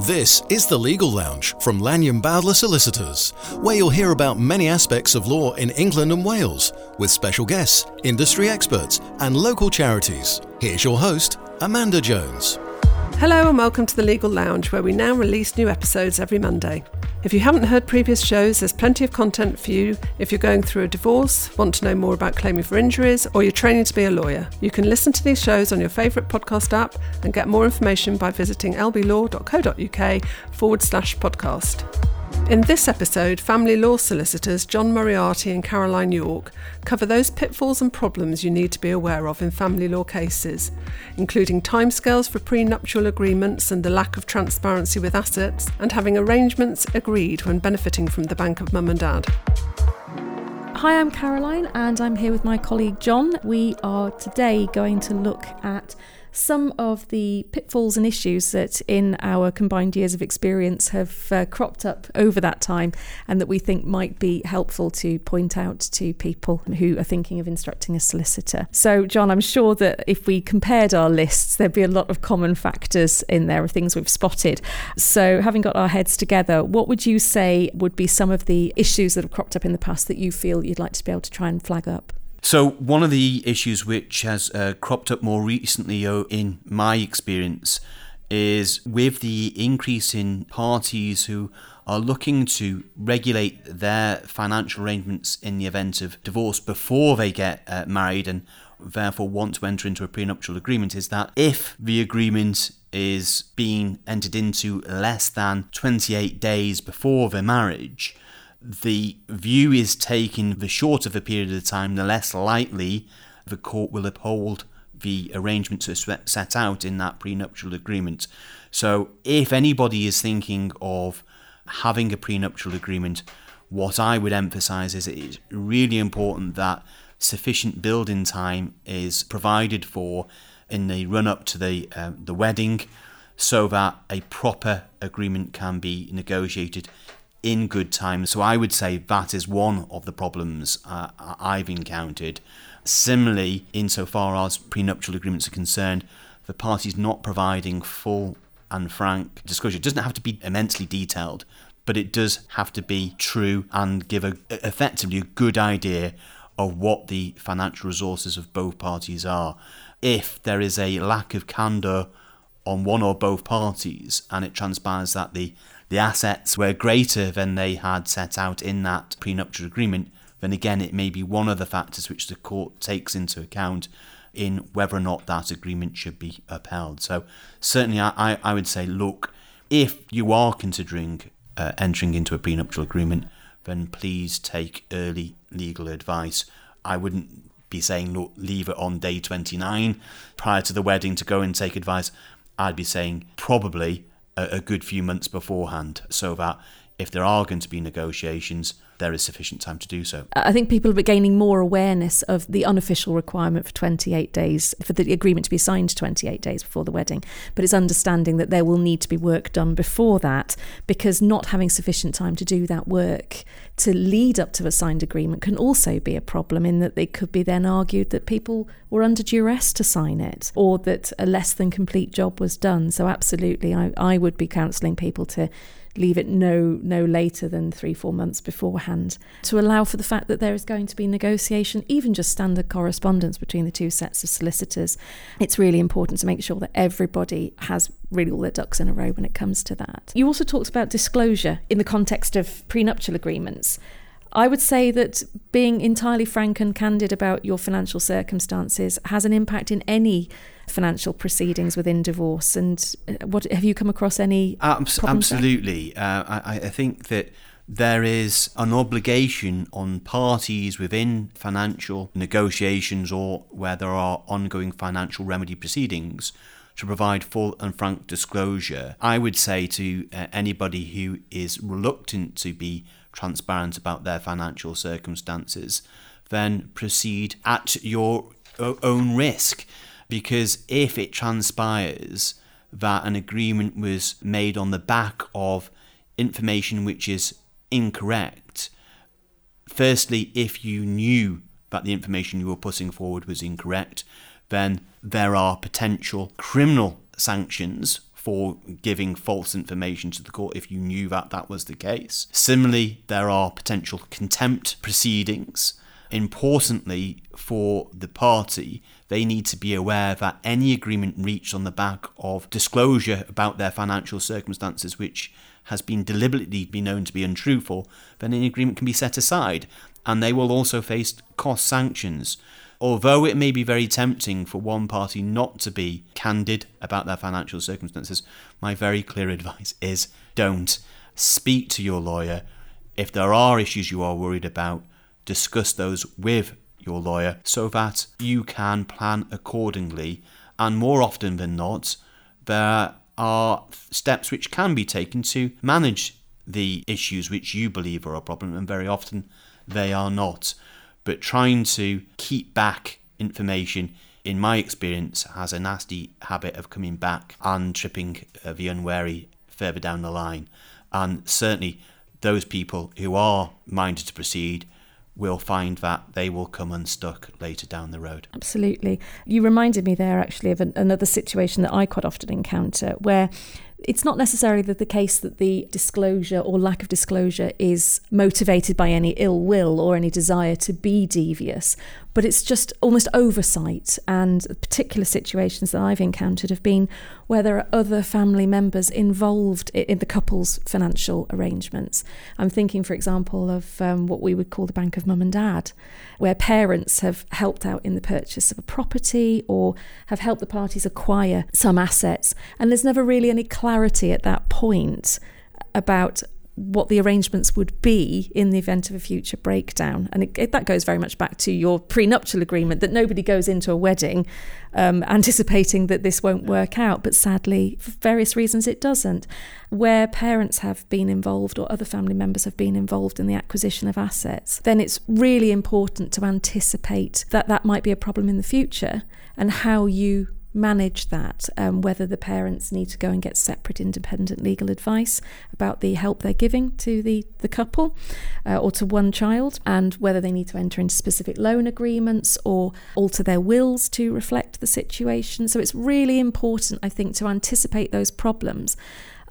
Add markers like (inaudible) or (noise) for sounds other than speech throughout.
This is the Legal Lounge from Lanyon Bowdler Solicitors, where you'll hear about many aspects of law in England and Wales, with special guests, industry experts, and local charities. Here's your host, Amanda Jones. Hello and welcome to the Legal Lounge, where we now release new episodes every Monday. If you haven't heard previous shows, there's plenty of content for you if you're going through a divorce, want to know more about claiming for injuries, or you're training to be a lawyer. You can listen to these shows on your favourite podcast app and get more information by visiting lblaw.co.uk forward slash podcast. In this episode, family law solicitors Jon Moriarty and Caroline Yorke cover those pitfalls and problems you need to be aware of in family law cases, including timescales for prenuptial agreements and the lack of transparency with assets, and having arrangements agreed when benefiting from the bank of mum and dad. Hi, I'm Caroline, and I'm here with my colleague Jon. We are today going to look at some of the pitfalls and issues that in our combined years of experience have uh, cropped up over that time and that we think might be helpful to point out to people who are thinking of instructing a solicitor. So, Jon, I'm sure that if we compared our lists, there'd be a lot of common factors in there of things we've spotted. So, having got our heads together, what would you say would be some of the issues that have cropped up in the past that you feel you'd like to be able to try and flag up? So, one of the issues which has uh, cropped up more recently uh, in my experience is with the increase in parties who are looking to regulate their financial arrangements in the event of divorce before they get uh, married and therefore want to enter into a prenuptial agreement is that if the agreement is being entered into less than 28 days before the marriage, the view is taken the shorter the period of time, the less likely the court will uphold the arrangements set out in that prenuptial agreement. So, if anybody is thinking of having a prenuptial agreement, what I would emphasize is it's really important that sufficient building time is provided for in the run up to the uh, the wedding so that a proper agreement can be negotiated in good time. So I would say that is one of the problems uh, I've encountered. Similarly, insofar as prenuptial agreements are concerned, the parties not providing full and frank disclosure it doesn't have to be immensely detailed, but it does have to be true and give a, effectively a good idea of what the financial resources of both parties are. If there is a lack of candour on one or both parties and it transpires that the the assets were greater than they had set out in that prenuptial agreement, then again it may be one of the factors which the court takes into account in whether or not that agreement should be upheld. So certainly I, I would say look, if you are considering uh, entering into a prenuptial agreement, then please take early legal advice. I wouldn't be saying, look, leave it on day 29 prior to the wedding to go and take advice. I'd be saying probably a, good few months beforehand so that if there are going to be negotiations, there is sufficient time to do so. I think people are gaining more awareness of the unofficial requirement for 28 days, for the agreement to be signed 28 days before the wedding. But it's understanding that there will need to be work done before that because not having sufficient time to do that work to lead up to a signed agreement can also be a problem in that it could be then argued that people were under duress to sign it or that a less than complete job was done. So, absolutely, I, I would be counselling people to leave it no no later than three four months beforehand to allow for the fact that there is going to be negotiation even just standard correspondence between the two sets of solicitors. It's really important to make sure that everybody has really all their ducks in a row when it comes to that. You also talked about disclosure in the context of prenuptial agreements I would say that being entirely frank and candid about your financial circumstances has an impact in any financial proceedings within divorce. And uh, what have you come across any? Abs- absolutely, uh, I, I think that there is an obligation on parties within financial negotiations or where there are ongoing financial remedy proceedings to provide full and frank disclosure. I would say to uh, anybody who is reluctant to be transparent about their financial circumstances, then proceed at your own risk. Because if it transpires that an agreement was made on the back of information which is incorrect, firstly, if you knew that the information you were putting forward was incorrect, then there are potential criminal sanctions for giving false information to the court if you knew that that was the case. Similarly, there are potential contempt proceedings. Importantly, for the party, they need to be aware that any agreement reached on the back of disclosure about their financial circumstances, which has been deliberately been known to be untruthful, then any agreement can be set aside, and they will also face cost sanctions. Although it may be very tempting for one party not to be candid about their financial circumstances, my very clear advice is don't. Speak to your lawyer. If there are issues you are worried about, discuss those with your lawyer so that you can plan accordingly. And more often than not, there are steps which can be taken to manage the issues which you believe are a problem, and very often they are not. But trying to keep back information, in my experience, has a nasty habit of coming back and tripping the unwary further down the line. And certainly, those people who are minded to proceed will find that they will come unstuck later down the road. Absolutely. You reminded me there actually of an, another situation that I quite often encounter where it's not necessarily the case that the disclosure or lack of disclosure is motivated by any ill will or any desire to be devious, but it's just almost oversight. And particular situations that I've encountered have been where there are other family members involved in the couple's financial arrangements. I'm thinking, for example, of um, what we would call the bank of mum and dad, where parents have helped out in the purchase of a property or have helped the parties acquire some assets. And there's never really any clarity at that point about what the arrangements would be in the event of a future breakdown. And it, it, that goes very much back to your prenuptial agreement that nobody goes into a wedding um, (laughs) anticipating that this won't work out. But sadly, for various reasons, it doesn't. Where parents have been involved or other family members have been involved in the acquisition of assets, then it's really important to anticipate that that might be a problem in the future and how you manage that, um, whether the parents need to go and get separate independent legal advice about the help they're giving to the, the couple uh, or to one child, and whether they need to enter into specific loan agreements or alter their wills to reflect the situation. So it's really important, I think, to anticipate those problems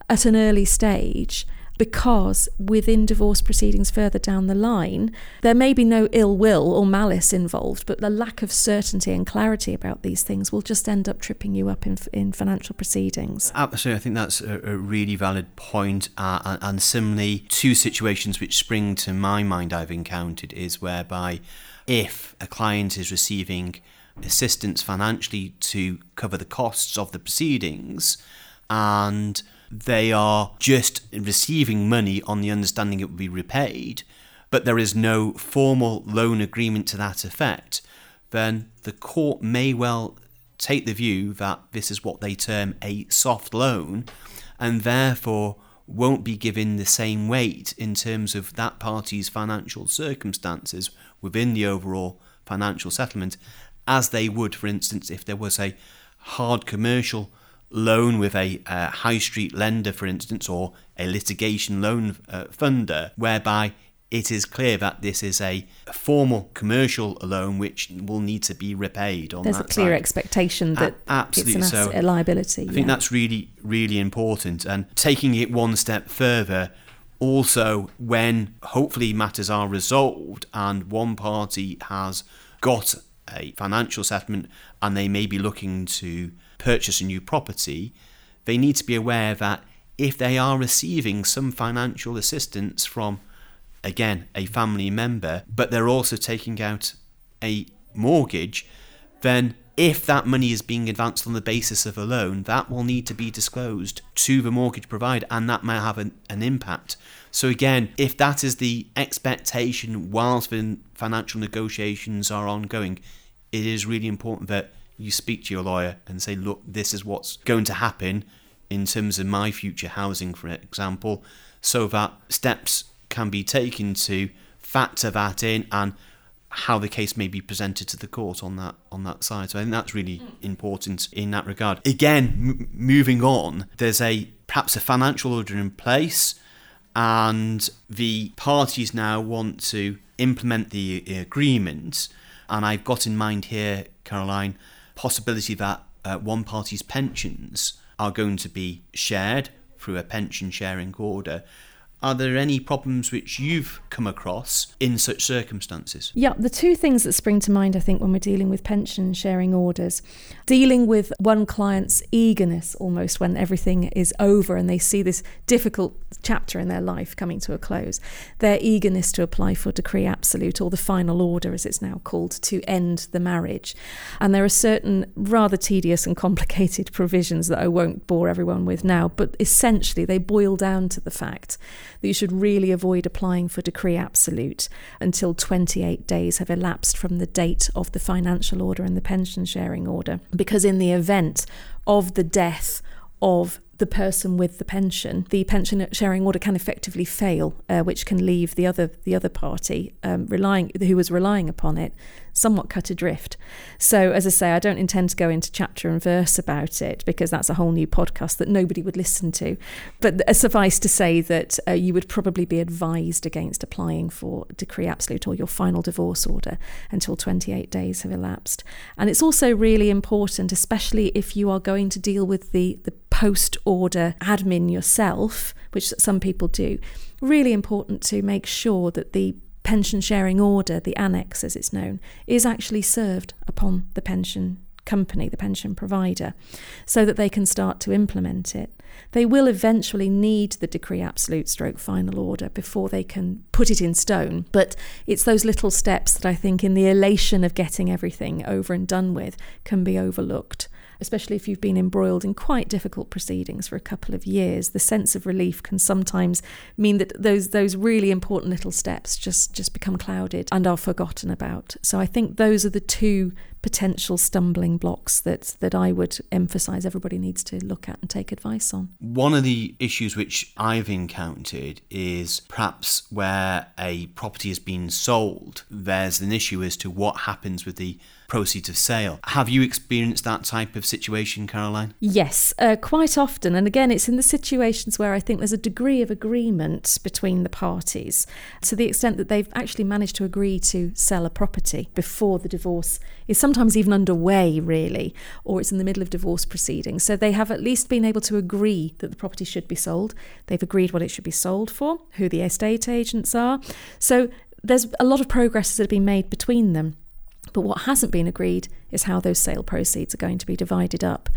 at an early stage because within divorce proceedings further down the line, there may be no ill will or malice involved, but the lack of certainty and clarity about these things will just end up tripping you up in, in financial proceedings. Absolutely, I think that's a, a really valid point. Uh, and, and similarly, two situations which spring to my mind I've encountered is whereby if a client is receiving assistance financially to cover the costs of the proceedings and they are just receiving money on the understanding it will be repaid, but there is no formal loan agreement to that effect, then the court may well take the view that this is what they term a soft loan and therefore won't be given the same weight in terms of that party's financial circumstances within the overall financial settlement as they would, for instance, if there was a hard commercial loan with a uh, high street lender, for instance, or a litigation loan uh, funder, whereby it is clear that this is a formal commercial loan which will need to be repaid. On There's a clear side. expectation that a- absolutely it's an asset, so. a liability. I think yeah. that's really, really important. And taking it one step further, also when hopefully matters are resolved and one party has got a financial settlement and they may be looking to purchase a new property, they need to be aware that if they are receiving some financial assistance from, again, a family member, but they're also taking out a mortgage, then if that money is being advanced on the basis of a loan, that will need to be disclosed to the mortgage provider and that may have an, an impact. So, again, if that is the expectation whilst the financial negotiations are ongoing, it is really important that you speak to your lawyer and say, look, this is what's going to happen in terms of my future housing, for example, so that steps can be taken to factor that in and how the case may be presented to the court on that on that side. So I think that's really mm. important in that regard. Again, m- moving on, there's a perhaps a financial order in place, and the parties now want to implement the uh, agreement. And I've got in mind here, Caroline, possibility that uh, one party's pensions are going to be shared through a pension sharing order, are there any problems which you've come across in such circumstances? Yeah, the two things that spring to mind, I think, when we're dealing with pension sharing orders, dealing with one client's eagerness almost when everything is over and they see this difficult chapter in their life coming to a close, their eagerness to apply for decree absolute or the final order, as it's now called, to end the marriage. And there are certain rather tedious and complicated (laughs) provisions that I won't bore everyone with now, but essentially they boil down to the fact that you should really avoid applying for decree absolute until 28 days have elapsed from the date of the financial order and the pension sharing order. Because in the event of the death of the person with the pension, the pension sharing order can effectively fail, uh, which can leave the other the other party um, relying who was relying upon it somewhat cut adrift. So, as I say, I don't intend to go into chapter and verse about it because that's a whole new podcast that nobody would listen to. But uh, suffice to say that uh, you would probably be advised against applying for decree absolute or your final divorce order until 28 days have elapsed. And it's also really important, especially if you are going to deal with the, the post order admin yourself, which some people do, really important to make sure that the pension sharing order, the annex as it's known, is actually served upon the pension company, the pension provider, so that they can start to implement it. They will eventually need the decree absolute stroke final order before they can put it in stone. But it's those little steps that I think, in the elation of getting everything over and done with, can be overlooked especially if you've been embroiled in quite difficult proceedings for a couple of years, the sense of relief can sometimes mean that those those really important little steps just just become clouded and are forgotten about. So I think those are the two potential stumbling blocks that that I would emphasize everybody needs to look at and take advice on. One of the issues which I've encountered is perhaps where a property has been sold, there's an issue as to what happens with the proceeds of sale. Have you experienced that type of situation, Caroline? Yes, uh, quite often. And again, it's in the situations where I think there's a degree of agreement between the parties to the extent that they've actually managed to agree to sell a property before the divorce is sometimes even underway, really, or it's in the middle of divorce proceedings. So they have at least been able to agree that the property should be sold. They've agreed what it should be sold for, who the estate agents are. So there's a lot of progress that has been made between them. But what hasn't been agreed is how those sale proceeds are going to be divided up.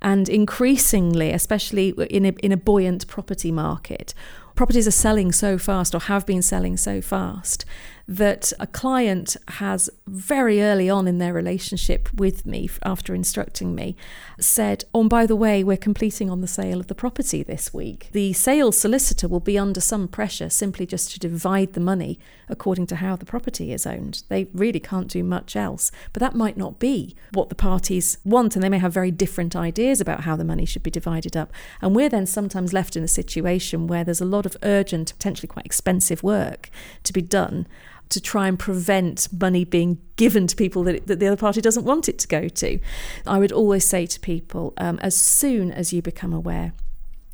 And increasingly, especially in a, in a buoyant property market, properties are selling so fast or have been selling so fast that a client has very early on in their relationship with me, after instructing me, said, Oh, by the way, we're completing on the sale of the property this week. The sales solicitor will be under some pressure simply just to divide the money according to how the property is owned. They really can't do much else. But that might not be what the parties want, and they may have very different ideas about how the money should be divided up. And we're then sometimes left in a situation where there's a lot of urgent, potentially quite expensive work to be done to try and prevent money being given to people that, that the other party doesn't want it to go to. I would always say to people, um, as soon as you become aware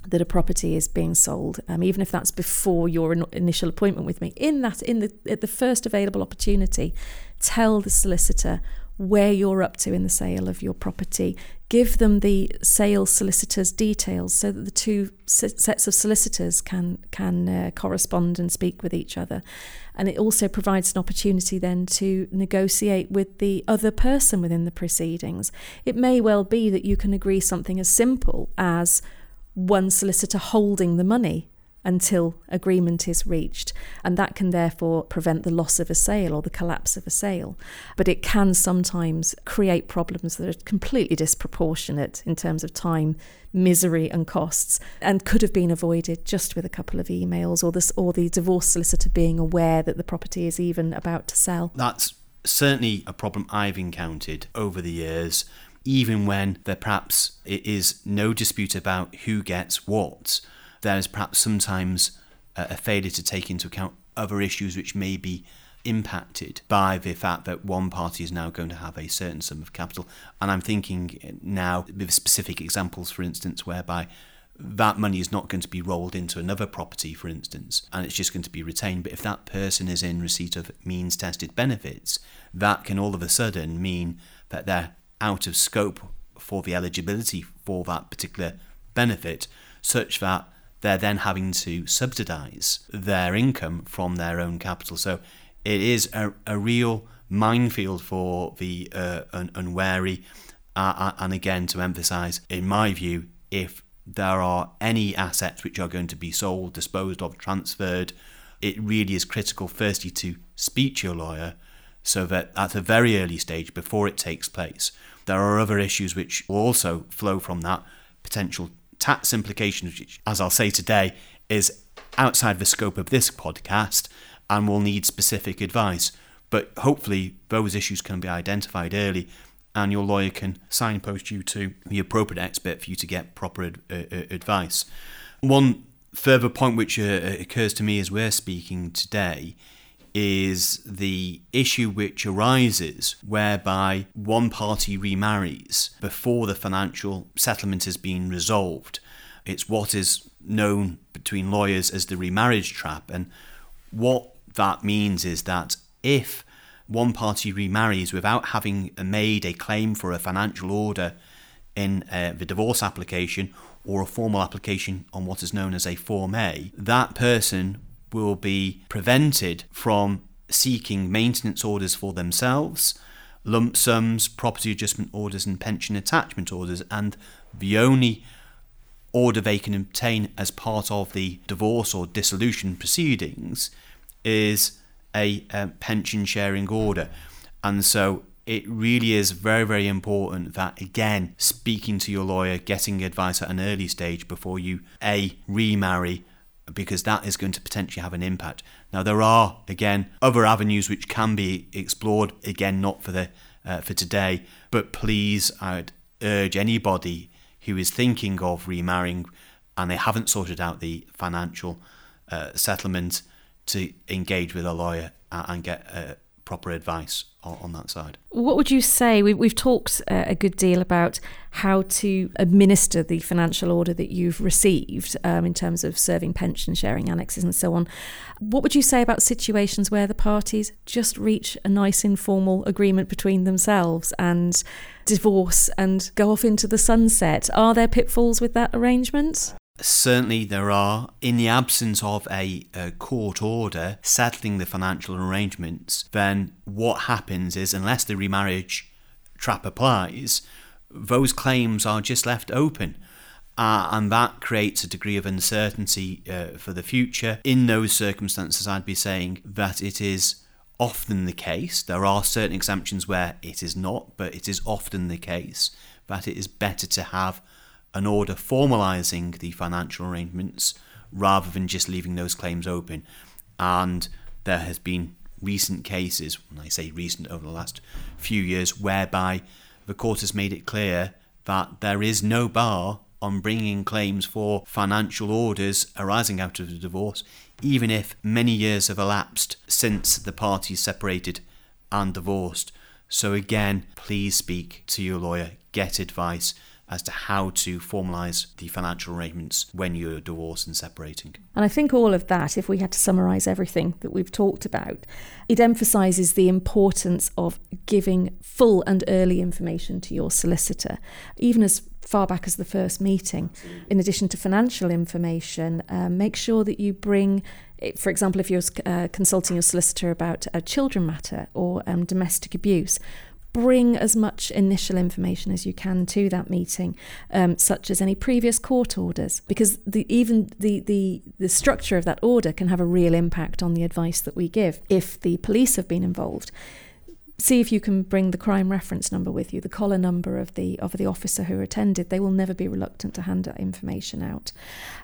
that a property is being sold, um, even if that's before your in- initial appointment with me, in that in the at the first available opportunity, tell the solicitor where you're up to in the sale of your property. Give them the sales solicitor's details so that the two sets of solicitors can can uh, correspond and speak with each other. And it also provides an opportunity then to negotiate with the other person within the proceedings. It may well be that you can agree something as simple as one solicitor holding the money until agreement is reached. And that can therefore prevent the loss of a sale or the collapse of a sale. But it can sometimes create problems that are completely disproportionate in terms of time, misery, and costs, and could have been avoided just with a couple of emails or this or the divorce solicitor being aware that the property is even about to sell. That's certainly a problem I've encountered over the years. Even when there perhaps it is no dispute about who gets what, there is perhaps sometimes a failure to take into account other issues which may be impacted by the fact that one party is now going to have a certain sum of capital. And I'm thinking now with specific examples, for instance, whereby that money is not going to be rolled into another property, for instance, and it's just going to be retained. But if that person is in receipt of means tested benefits, that can all of a sudden mean that they're out of scope for the eligibility for that particular benefit, such that they're then having to subsidise their income from their own capital. So it is a, a real minefield for the uh, un- unwary. Uh, uh and again, to emphasise, in my view, if there are any assets which are going to be sold, disposed of, transferred, it really is critical, firstly, to speak to your lawyer so that at a very early stage, before it takes place, there are other issues which also flow from that potential tax implications, which, as I'll say today, is outside the scope of this podcast and will need specific advice. But hopefully, those issues can be identified early and your lawyer can signpost you to the appropriate expert for you to get proper ad- uh, uh advice. One further point which uh, occurs to me as we're speaking today is the issue which arises whereby one party remarries before the financial settlement has been resolved. It's what is known between lawyers as the remarriage trap. And what that means is that if one party remarries without having made a claim for a financial order in uh, the divorce application or a formal application on what is known as a Form A, that person will be prevented from seeking maintenance orders for themselves, lump sums, property adjustment orders, and pension attachment orders, and the only order they can obtain as part of the divorce or dissolution proceedings is a, pension sharing order. And so it really is very, very important that, again, speaking to your lawyer, getting advice at an early stage before you A, remarry, because that is going to potentially have an impact. Now, there are, again, other avenues which can be explored, again, not for, the, uh, for today, but please, I'd urge anybody who is thinking of remarrying and they haven't sorted out the financial uh, settlement to engage with a lawyer and get uh, proper advice on, that side. What would you say? We've, we've talked uh, a good deal about how to administer the financial order that you've received um, in terms of serving pension sharing annexes and so on. What would you say about situations where the parties just reach a nice informal agreement between themselves and divorce and go off into the sunset? Are there pitfalls with that arrangement? Certainly, there are. In the absence of a, a, court order settling the financial arrangements, then what happens is, unless the remarriage trap applies, those claims are just left open. Uh, and that creates a degree of uncertainty uh, for the future. In those circumstances, I'd be saying that it is often the case, there are certain exemptions where it is not, but it is often the case that it is better to have an order formalising the financial arrangements rather than just leaving those claims open. And there has been recent cases, when I say recent over the last few years, whereby the court has made it clear that there is no bar on bringing claims for financial orders arising out of the divorce, even if many years have elapsed since the parties separated and divorced. So, again, please speak to your lawyer, get advice as to how to formalise the financial arrangements when you're divorced and separating. And I think all of that, if we had to summarise everything that we've talked about, it emphasises the importance of giving full and early information to your solicitor, even as far back as the first meeting. In addition to financial information, uh, make sure that you bring for example, if you're uh, consulting your solicitor about a children matter or um, domestic abuse, bring as much initial information as you can to that meeting, um, such as any previous court orders, because the, even the, the, the structure of that order can have a real impact on the advice that we give. If the police have been involved see if you can bring the crime reference number with you, the collar number of the of the officer who attended. They will never be reluctant to hand that information out.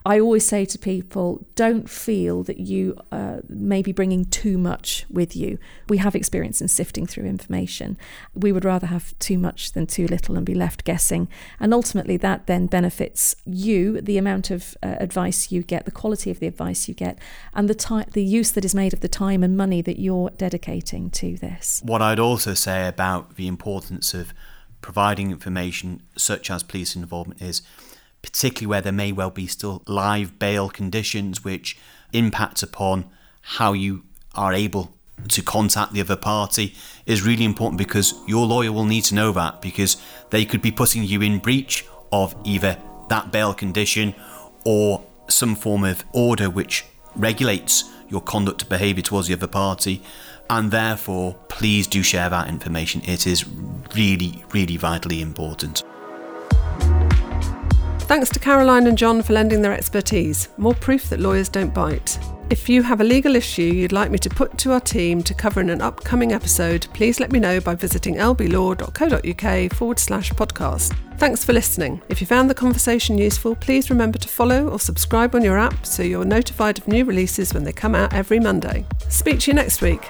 I always say to people, don't feel that you uh, may be bringing too much with you. We have experience in sifting through information. We would rather have too much than too little and be left guessing. And ultimately, that then benefits you, the amount of uh, advice you get, the quality of the advice you get, and the time, the use that is made of the time and money that you're dedicating to this. What I'd also say about the importance of providing information such as police involvement is particularly where there may well be still live bail conditions which impact upon how you are able to contact the other party is really important because your lawyer will need to know that because they could be putting you in breach of either that bail condition or some form of order which regulates your conduct behaviour towards the other party. And therefore, please do share that information. It is really, really vitally important. Thanks to Caroline and Jon for lending their expertise. More proof that lawyers don't bite. If you have a legal issue you'd like me to put to our team to cover in an upcoming episode, please let me know by visiting lblaw.co.uk forward slash podcast. Thanks for listening. If you found the conversation useful, please remember to follow or subscribe on your app so you're notified of new releases when they come out every Monday. Speak to you next week.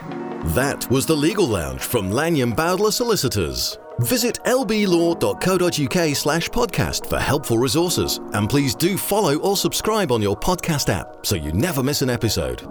That was the Legal Lounge from Lanyon Bowdler Solicitors. Visit lblaw.co.uk slash podcast for helpful resources, and please do follow or subscribe on your podcast app so you never miss an episode.